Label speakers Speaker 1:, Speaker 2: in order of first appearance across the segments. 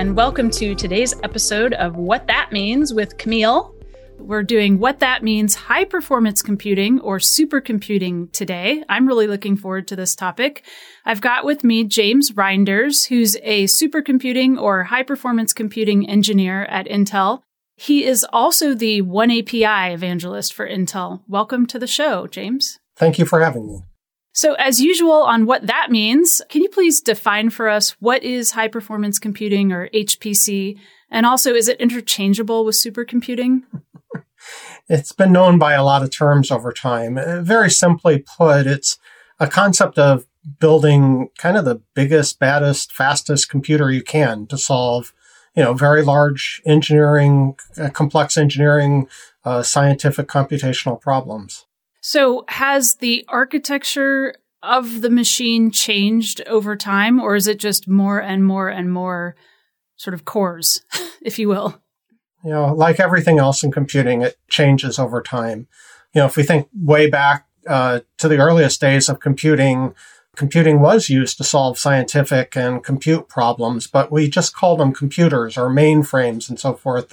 Speaker 1: And welcome to today's episode of What That Means with Camille. We're doing What That Means high performance computing or supercomputing today. I'm really looking forward to this topic. I've got with me James Reinders, who's a supercomputing or high performance computing engineer at Intel. He is also the oneAPI evangelist for Intel. Welcome to the show, James.
Speaker 2: Thank you for having me.
Speaker 1: So, as usual, on what that means, can you please define for us what is high performance computing or HPC? And also, is it interchangeable with supercomputing?
Speaker 2: it's been known by a lot of terms over time. Uh, very simply put, it's a concept of building kind of the biggest, baddest, fastest computer you can to solve, you know, very large engineering, uh, complex engineering, uh, scientific computational problems.
Speaker 1: So, has the architecture of the machine changed over time, or is it just more and more and more sort of cores, if you will?
Speaker 2: You know, like everything else in computing, it changes over time. You know, if we think way back uh, to the earliest days of computing, computing was used to solve scientific and compute problems, but we just called them computers or mainframes and so forth.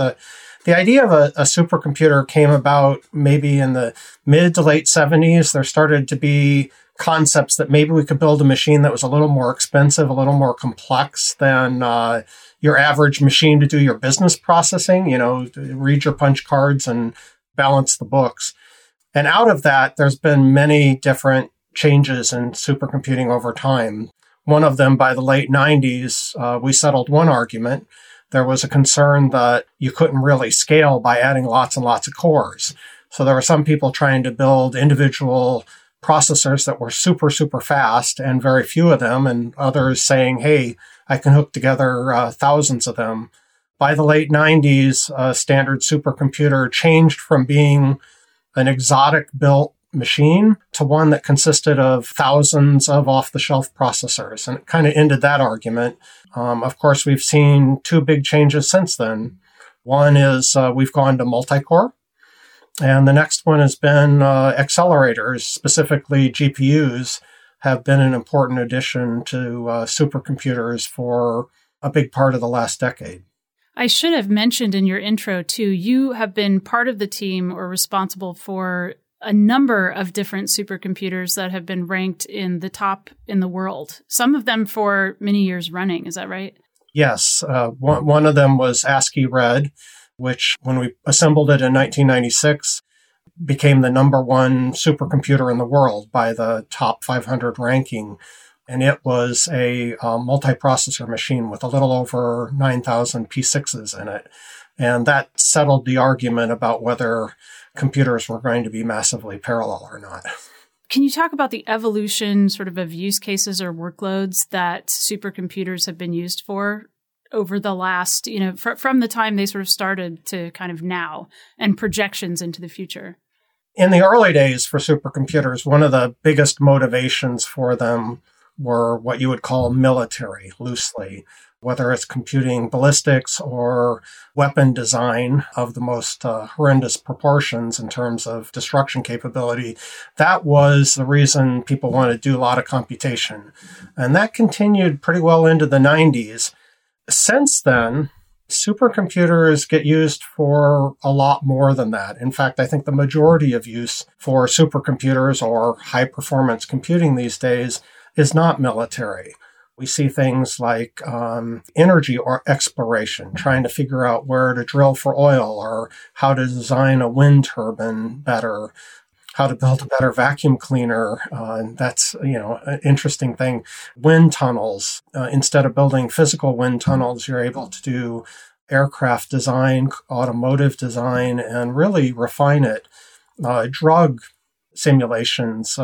Speaker 2: The idea of a, a supercomputer came about maybe in the mid to late 70s. There started to be concepts that maybe we could build a machine that was a little more expensive, a little more complex than uh, your average machine to do your business processing, you know, read your punch cards and balance the books. And out of that, there's been many different changes in supercomputing over time. One of them by the late 90s, uh, we settled one argument there was a concern that you couldn't really scale by adding lots and lots of cores. So there were some people trying to build individual processors that were super, super fast and very few of them, and others saying, hey, I can hook together uh, thousands of them. By the late 90s, a standard supercomputer changed from being an exotic built machine to one that consisted of thousands of off the shelf processors. And it kind of ended that argument. Um, of course, we've seen two big changes since then. One is uh, we've gone to multi core. And the next one has been uh, accelerators, specifically GPUs, have been an important addition to uh, supercomputers for a big part of the last decade.
Speaker 1: I should have mentioned in your intro, too, you have been part of the team or responsible for a number of different supercomputers that have been ranked in the top in the world, some of them for many years running. Is that right?
Speaker 2: Yes. Uh, one, one of them was ASCI Red, which, when we assembled it in 1996, became the number one supercomputer in the world by the top 500 ranking. And it was a, a multiprocessor machine with a little over 9,000 P6s in it. And that settled the argument about whether computers were going to be massively parallel or not.
Speaker 1: Can you talk about the evolution sort of of use cases or workloads that supercomputers have been used for over the last, you know, fr- from the time they sort of started to kind of now and projections into the future?
Speaker 2: In the early days for supercomputers, one of the biggest motivations for them were what you would call military loosely whether it's computing ballistics or weapon design of the most uh, horrendous proportions in terms of destruction capability. That was the reason people wanted to do a lot of computation. And that continued pretty well into the 90s. Since then, supercomputers get used for a lot more than that. In fact, I think the majority of use for supercomputers or high performance computing these days is not military. We see things like um, energy or exploration, trying to figure out where to drill for oil or how to design a wind turbine better, how to build a better vacuum cleaner. Uh, that's, you know, an interesting thing. Wind tunnels. Uh, instead of building physical wind tunnels, you're able to do aircraft design, automotive design, and really refine it. Uh, drug simulations.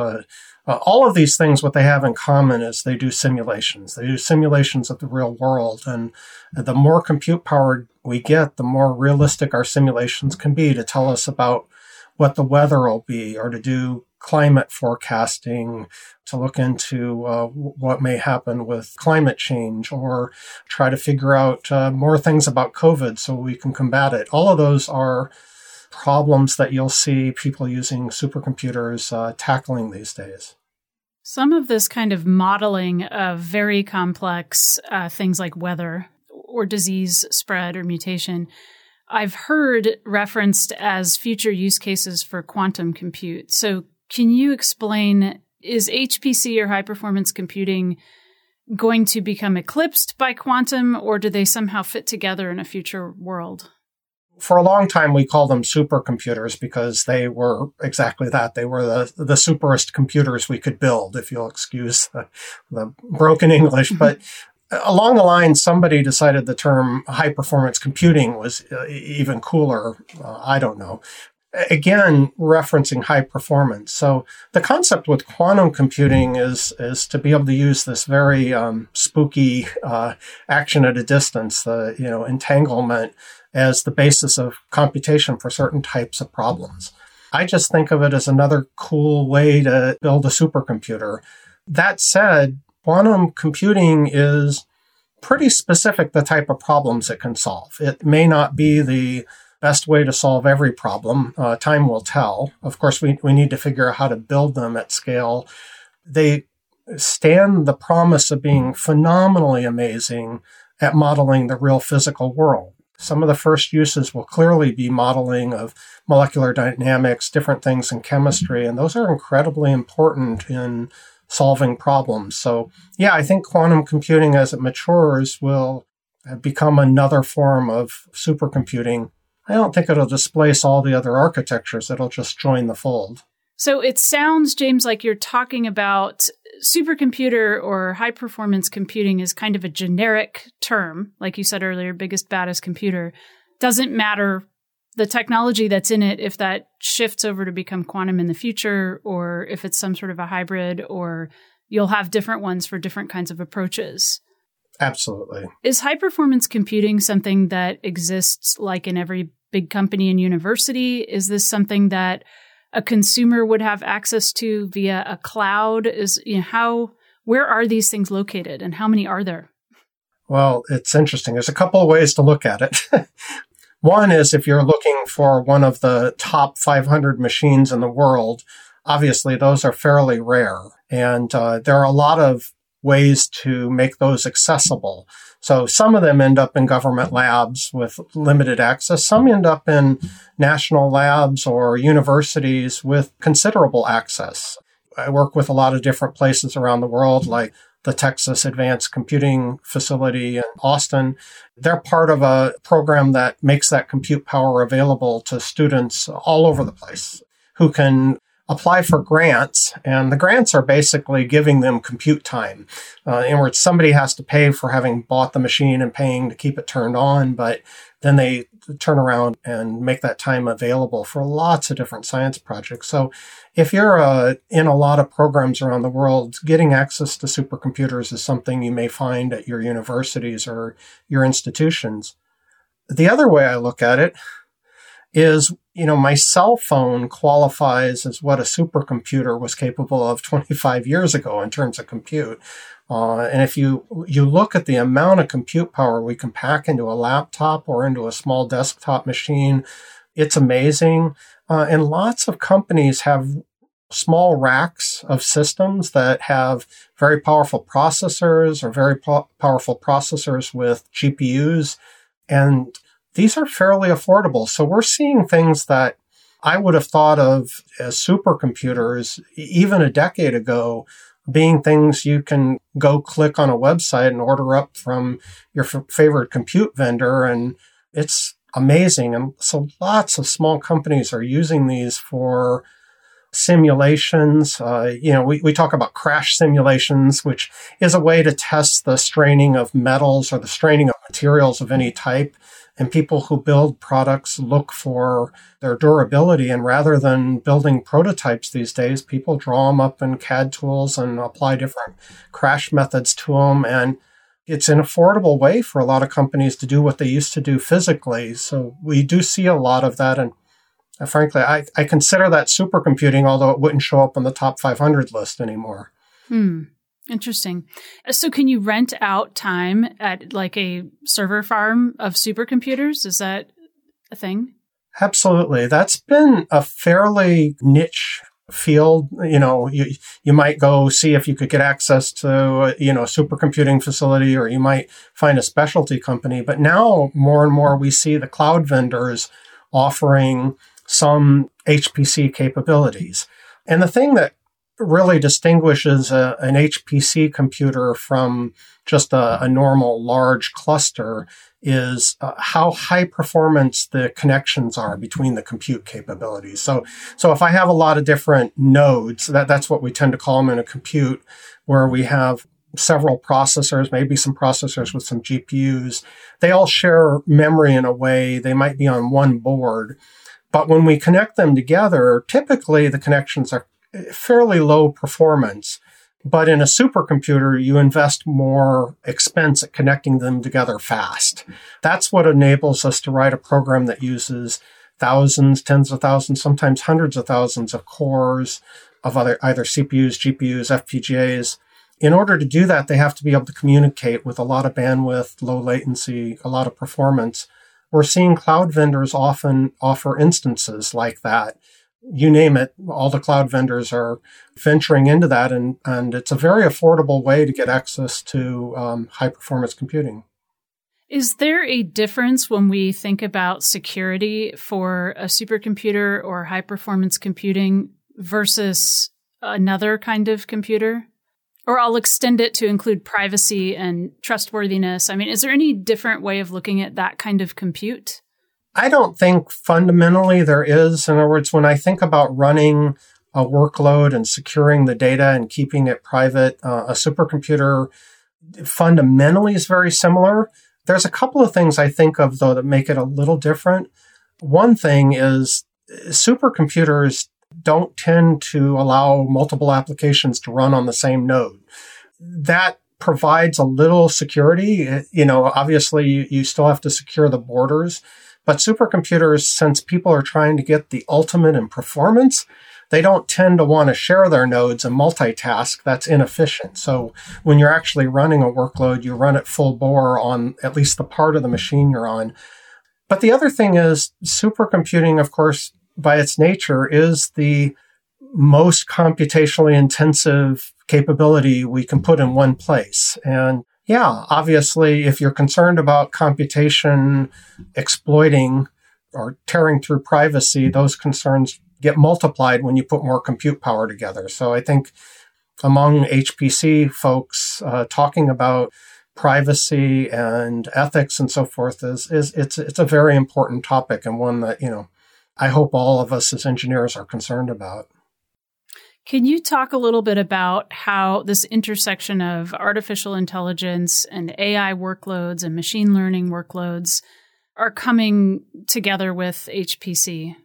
Speaker 2: Uh, all of these things, what they have in common is they do simulations. They do simulations of the real world. And the more compute power we get, the more realistic our simulations can be to tell us about what the weather will be or to do climate forecasting, to look into uh, what may happen with climate change, or try to figure out uh, more things about COVID so we can combat it. All of those are problems that you'll see people using supercomputers uh, tackling these days.
Speaker 1: Some of this kind of modeling of very complex uh, things like weather or disease spread or mutation, I've heard referenced as future use cases for quantum compute. So, can you explain is HPC or high performance computing going to become eclipsed by quantum, or do they somehow fit together in a future world?
Speaker 2: For a long time we called them supercomputers because they were exactly that. They were the, the superest computers we could build, if you'll excuse the, the broken English. Mm-hmm. But along the line, somebody decided the term high performance computing was uh, even cooler. Uh, I don't know. Again, referencing high performance. So the concept with quantum computing is is to be able to use this very um, spooky uh, action at a distance, the you know entanglement as the basis of computation for certain types of problems. I just think of it as another cool way to build a supercomputer. That said, quantum computing is pretty specific the type of problems it can solve. It may not be the best way to solve every problem. Uh, time will tell. Of course, we, we need to figure out how to build them at scale. They stand the promise of being phenomenally amazing at modeling the real physical world. Some of the first uses will clearly be modeling of molecular dynamics, different things in chemistry, and those are incredibly important in solving problems. So, yeah, I think quantum computing as it matures will become another form of supercomputing. I don't think it'll displace all the other architectures, it'll just join the fold.
Speaker 1: So it sounds, James, like you're talking about supercomputer or high performance computing is kind of a generic term. Like you said earlier, biggest, baddest computer. Doesn't matter the technology that's in it if that shifts over to become quantum in the future or if it's some sort of a hybrid or you'll have different ones for different kinds of approaches.
Speaker 2: Absolutely.
Speaker 1: Is high performance computing something that exists like in every big company and university? Is this something that a consumer would have access to via a cloud? Is you know, how where are these things located and how many are there?
Speaker 2: Well, it's interesting. There's a couple of ways to look at it. one is if you're looking for one of the top 500 machines in the world, obviously those are fairly rare. And uh, there are a lot of ways to make those accessible. So some of them end up in government labs with limited access. Some end up in national labs or universities with considerable access. I work with a lot of different places around the world, like the Texas Advanced Computing Facility in Austin. They're part of a program that makes that compute power available to students all over the place who can apply for grants, and the grants are basically giving them compute time. Uh, in words, somebody has to pay for having bought the machine and paying to keep it turned on, but then they turn around and make that time available for lots of different science projects. So if you're uh, in a lot of programs around the world, getting access to supercomputers is something you may find at your universities or your institutions. The other way I look at it is, you know, my cell phone qualifies as what a supercomputer was capable of 25 years ago in terms of compute. Uh, and if you you look at the amount of compute power we can pack into a laptop or into a small desktop machine, it's amazing. Uh, and lots of companies have small racks of systems that have very powerful processors or very po- powerful processors with GPUs. And these are fairly affordable. So we're seeing things that I would have thought of as supercomputers even a decade ago being things you can go click on a website and order up from your f- favorite compute vendor. And it's amazing. And so lots of small companies are using these for simulations. Uh, you know, we, we talk about crash simulations, which is a way to test the straining of metals or the straining of materials of any type. And people who build products look for their durability. And rather than building prototypes these days, people draw them up in CAD tools and apply different crash methods to them. And it's an affordable way for a lot of companies to do what they used to do physically. So we do see a lot of that. And frankly, I, I consider that supercomputing, although it wouldn't show up on the top 500 list anymore.
Speaker 1: Hmm. Interesting. Uh, so, can you rent out time at like a server farm of supercomputers? Is that a thing?
Speaker 2: Absolutely. That's been a fairly niche field. You know, you, you might go see if you could get access to, you know, a supercomputing facility or you might find a specialty company. But now more and more we see the cloud vendors offering some HPC capabilities. And the thing that really distinguishes a, an HPC computer from just a, a normal large cluster is uh, how high performance the connections are between the compute capabilities. So, so if I have a lot of different nodes, that, that's what we tend to call them in a compute, where we have several processors, maybe some processors with some GPUs. They all share memory in a way. They might be on one board. But when we connect them together, typically the connections are fairly low performance. But in a supercomputer, you invest more expense at connecting them together fast. That's what enables us to write a program that uses thousands, tens of thousands, sometimes hundreds of thousands of cores of other, either CPUs, GPUs, FPGAs. In order to do that, they have to be able to communicate with a lot of bandwidth, low latency, a lot of performance we're seeing cloud vendors often offer instances like that. You name it, all the cloud vendors are venturing into that, and, and it's a very affordable way to get access to um, high performance computing.
Speaker 1: Is there a difference when we think about security for a supercomputer or high performance computing versus another kind of computer? Or I'll extend it to include privacy and trustworthiness. I mean, is there any different way of looking at that kind of compute?
Speaker 2: I don't think fundamentally there is. In other words, when I think about running a workload and securing the data and keeping it private, uh, a supercomputer fundamentally is very similar. There's a couple of things I think of, though, that make it a little different. One thing is supercomputers don't tend to allow multiple applications to run on the same node. That provides a little security. You know, obviously you, still have to secure the borders, but supercomputers, since people are trying to get the ultimate in performance, they don't tend to want to share their nodes and multitask. That's inefficient. So when you're actually running a workload, you run it full bore on at least the part of the machine you're on. But the other thing is supercomputing, of course, by its nature is the most computationally intensive capability we can put in one place. And yeah, obviously, if you're concerned about computation exploiting or tearing through privacy, those concerns get multiplied when you put more compute power together. So I think among HPC folks, uh, talking about privacy and ethics and so forth is, is it's it's a very important topic and one that you know I hope all of us as engineers are concerned about.
Speaker 1: Can you talk a little bit about how this intersection of artificial intelligence and AI workloads and machine learning workloads are coming together with HPC?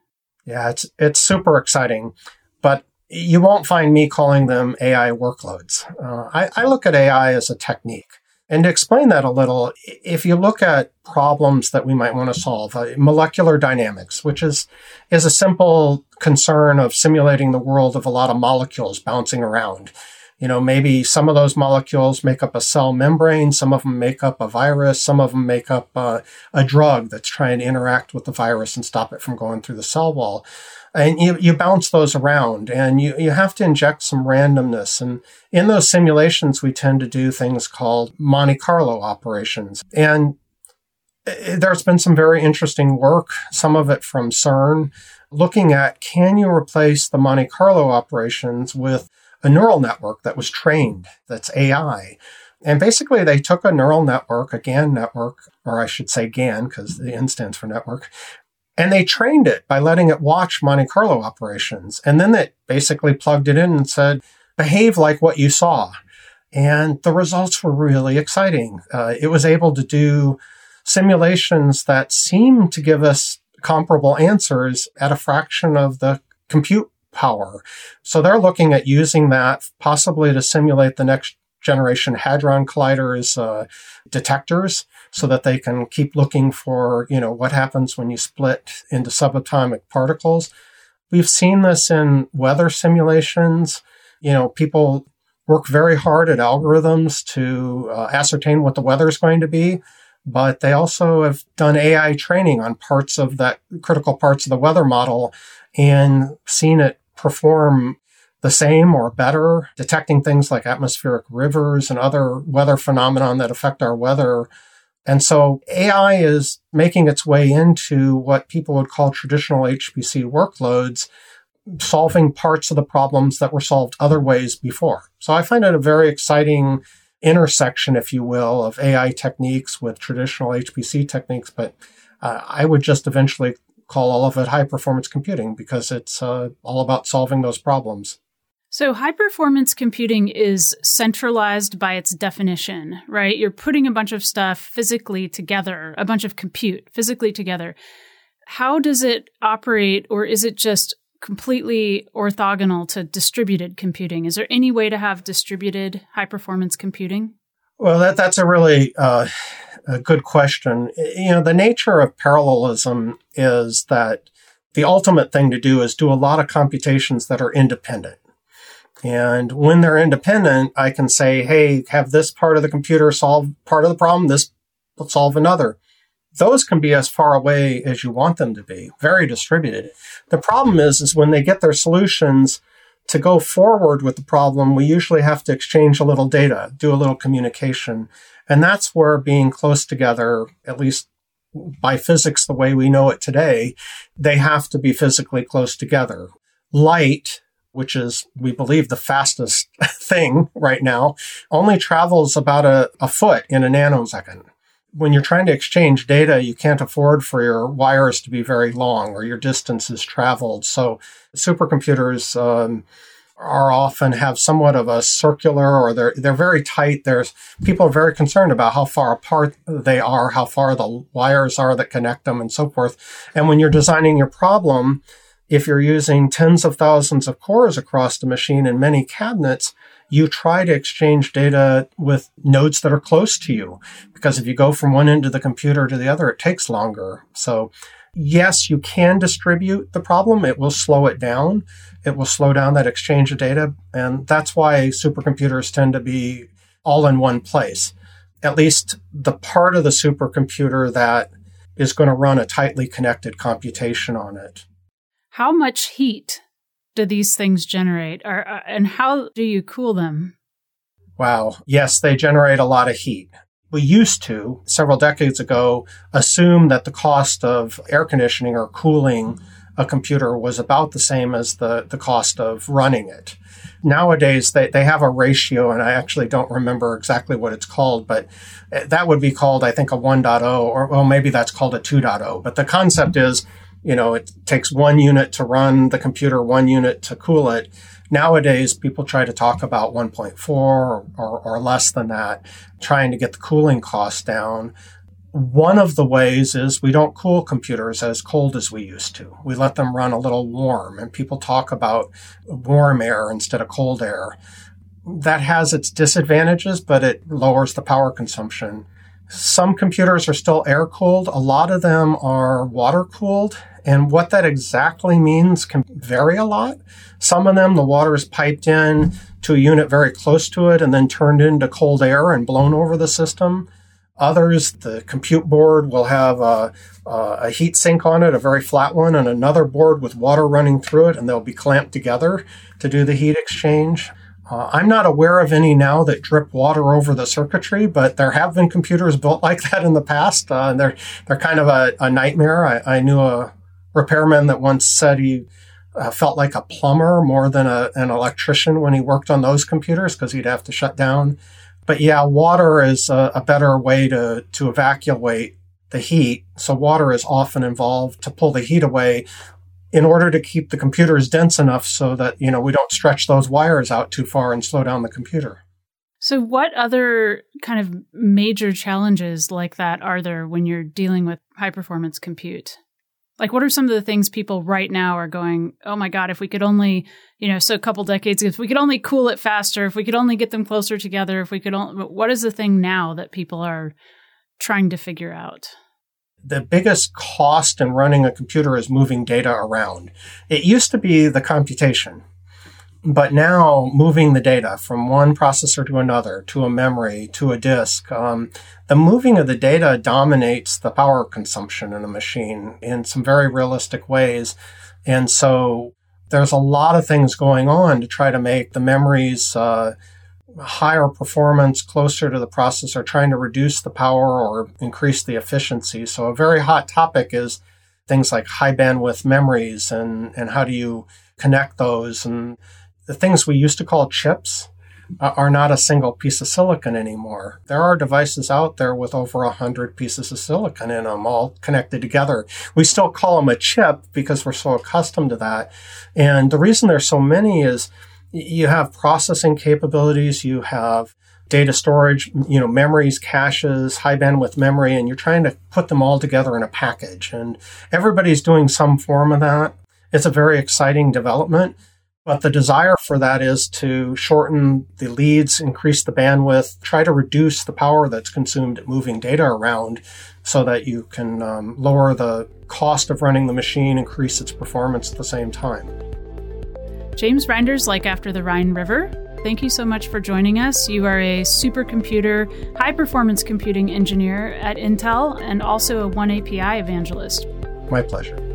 Speaker 2: Yeah, it's it's super exciting, but you won't find me calling them AI workloads. Uh, I, I look at AI as a technique. And to explain that a little, if you look at problems that we might want to solve, uh, molecular dynamics, which is, is a simple concern of simulating the world of a lot of molecules bouncing around. You know, maybe some of those molecules make up a cell membrane, some of them make up a virus, some of them make up uh, a drug that's trying to interact with the virus and stop it from going through the cell wall and you, you bounce those around and you, you have to inject some randomness. And in those simulations, we tend to do things called Monte Carlo operations. And eh, there's been some very interesting work, some of it from CERN, looking at can you replace the Monte Carlo operations with a neural network that was trained, that's AI. And basically, they took a neural network, a GAN network, or I should say GAN because the N stands for network, And they trained it by letting it watch Monte Carlo operations. And then it basically plugged it in and said, behave like what you saw. And the results were really exciting. Uh, it was able to do simulations that seemed to give us comparable answers at a fraction of the compute power. So they're looking at using that possibly to simulate the next generation Hadron Colliders uh, detectors so that they can keep looking for, you know, what happens when you split into subatomic particles. We've seen this in weather simulations. You know, people work very hard at algorithms to uh, ascertain what the weather is going to be, but they also have done AI training on parts of that critical parts of the weather model and seen it perform the same or better, detecting things like atmospheric rivers and other weather phenomenon that affect our weather. And so AI is making its way into what people would call traditional HPC workloads, solving parts of the problems that were solved other ways before. So I find it a very exciting intersection, if you will, of AI techniques with traditional HPC techniques. But uh, I would just eventually call all of it high performance computing because it's uh, all about solving those problems.
Speaker 1: So, high performance computing is centralized by its definition, right? You're putting a bunch of stuff physically together, a bunch of compute physically together. How does it operate, or is it just completely orthogonal to distributed computing? Is there any way to have distributed high performance computing?
Speaker 2: Well, that, that's a really uh, a good question. You know, the nature of parallelism is that the ultimate thing to do is do a lot of computations that are independent. And when they're independent, I can say, hey, have this part of the computer solve part of the problem, this solve another. Those can be as far away as you want them to be, very distributed. The problem is, is when they get their solutions to go forward with the problem, we usually have to exchange a little data, do a little communication. And that's where being close together, at least by physics the way we know it today, they have to be physically close together. Light which is, we believe, the fastest thing right now, only travels about a, a foot in a nanosecond. When you're trying to exchange data, you can't afford for your wires to be very long or your distances traveled. So supercomputers um, are often have somewhat of a circular or they're they're very tight. There's people are very concerned about how far apart they are, how far the wires are that connect them, and so forth. And when you're designing your problem, if you're using tens of thousands of cores across the machine and many cabinets, you try to exchange data with nodes that are close to you. Because if you go from one end of the computer to the other, it takes longer. So yes, you can distribute the problem. It will slow it down. It will slow down that exchange of data. And that's why supercomputers tend to be all in one place. At least the part of the supercomputer that is going to run a tightly connected computation on it
Speaker 1: how much heat do these things generate, or, uh, and how do you cool them?
Speaker 2: Wow. Yes, they generate a lot of heat. We used to, several decades ago, assume that the cost of air conditioning or cooling a computer was about the same as the, the cost of running it. Nowadays, they, they have a ratio, and I actually don't remember exactly what it's called, but that would be called, I think, a 1.0, or well, maybe that's called a 2.0. But the concept is you know, it takes one unit to run the computer, one unit to cool it. Nowadays, people try to talk about 1.4 or, or, or less than that, trying to get the cooling costs down. One of the ways is we don't cool computers as cold as we used to. We let them run a little warm, and people talk about warm air instead of cold air. That has its disadvantages, but it lowers the power consumption. Some computers are still air cooled. A lot of them are water cooled. And what that exactly means can vary a lot. Some of them, the water is piped in to a unit very close to it and then turned into cold air and blown over the system. Others, the compute board will have a, a, heat sink on it, a very flat one, and another board with water running through it, and they'll be clamped together to do the heat exchange. Uh, I'm not aware of any now that drip water over the circuitry, but there have been computers built like that in the past. Uh, and they're they're kind of a, a nightmare. I, I, knew a repairman that once said he uh, felt like a plumber more than a, an electrician when he worked on those computers because he'd have to shut down. But yeah, water is a, a better way to to evacuate the heat. So water is often involved to pull the heat away in order to keep the computers dense enough so that, you know, we don't stretch those wires out too far and slow down the computer.
Speaker 1: So, what other kind of major challenges like that are there when you're dealing with high performance compute? Like, what are some of the things people right now are going, oh my God, if we could only, you know, so a couple decades, ago, if we could only cool it faster, if we could only get them closer together, if we could only, what is the thing now that people are trying to figure out?
Speaker 2: The biggest cost in running a computer is moving data around. It used to be the computation. But now, moving the data from one processor to another, to a memory, to a disk, um, the moving of the data dominates the power consumption in a machine in some very realistic ways. And so there's a lot of things going on to try to make the memories uh, higher performance, closer to the processor, trying to reduce the power or increase the efficiency. So a very hot topic is things like high bandwidth memories and, and how do you connect those and the things we used to call chips uh, are not a single piece of silicon anymore. There are devices out there with over a hundred pieces of silicon in them, all connected together. We still call them a chip because we're so accustomed to that. And the reason there's so many is you have processing capabilities, you have data storage, you know, memories, caches, high bandwidth memory, and you're trying to put them all together in a package. And everybody's doing some form of that. It's a very exciting development. But the desire for that is to shorten the leads, increase the bandwidth, try to reduce the power that's consumed moving data around so that you can um, lower the cost of running the machine, increase its performance at the same time.
Speaker 1: James Reinders, like after the Rhine River, thank you so much for joining us. You are a supercomputer, high performance computing engineer at Intel and also a oneAPI evangelist.
Speaker 2: My pleasure.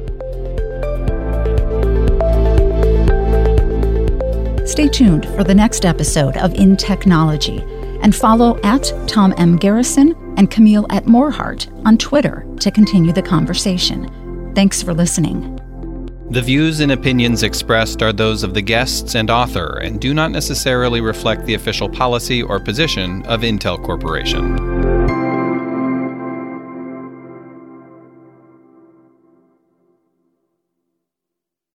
Speaker 3: Stay tuned for the next episode of In Technology and follow at Tom M. Garrison and Camille at Morhardt on Twitter to continue the conversation. Thanks for listening.
Speaker 4: The views and opinions expressed are those of the guests and author and do not necessarily reflect the official policy or position of Intel Corporation.